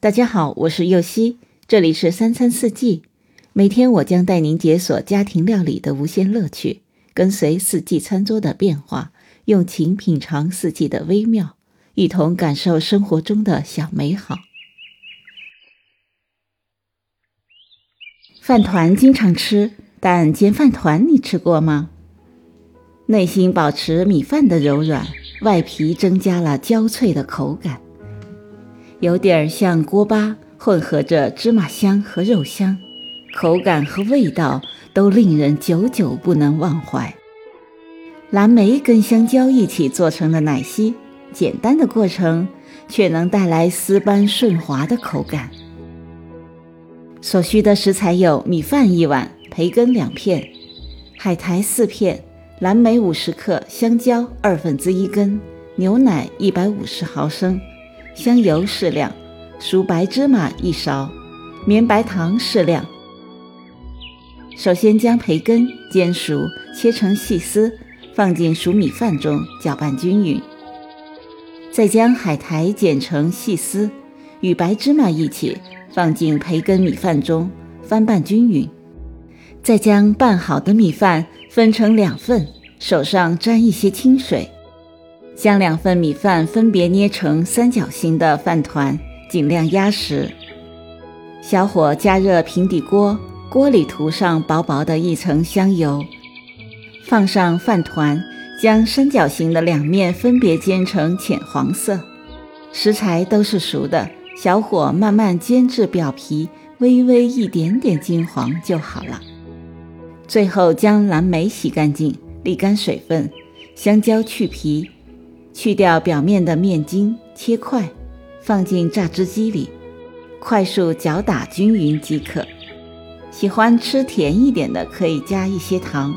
大家好，我是右希，这里是三餐四季。每天我将带您解锁家庭料理的无限乐趣，跟随四季餐桌的变化，用情品尝四季的微妙，一同感受生活中的小美好。饭团经常吃，但煎饭团你吃过吗？内心保持米饭的柔软，外皮增加了焦脆的口感。有点像锅巴，混合着芝麻香和肉香，口感和味道都令人久久不能忘怀。蓝莓跟香蕉一起做成的奶昔，简单的过程却能带来丝般顺滑的口感。所需的食材有米饭一碗、培根两片、海苔四片、蓝莓五十克、香蕉二分之一根、牛奶一百五十毫升。香油适量，熟白芝麻一勺，绵白糖适量。首先将培根煎熟，切成细丝，放进熟米饭中搅拌均匀。再将海苔剪成细丝，与白芝麻一起放进培根米饭中翻拌均匀。再将拌好的米饭分成两份，手上沾一些清水。将两份米饭分别捏成三角形的饭团，尽量压实。小火加热平底锅，锅里涂上薄薄的一层香油，放上饭团，将三角形的两面分别煎成浅黄色。食材都是熟的，小火慢慢煎至表皮微微一点点金黄就好了。最后将蓝莓洗干净，沥干水分，香蕉去皮。去掉表面的面筋，切块，放进榨汁机里，快速搅打均匀即可。喜欢吃甜一点的，可以加一些糖。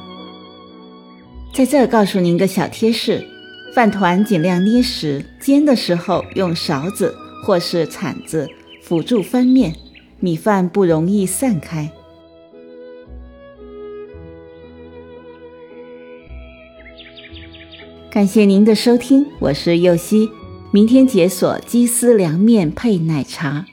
在这告诉您个小贴士：饭团尽量捏实，煎的时候用勺子或是铲子辅助翻面，米饭不容易散开。感谢您的收听，我是右希。明天解锁鸡丝凉面配奶茶。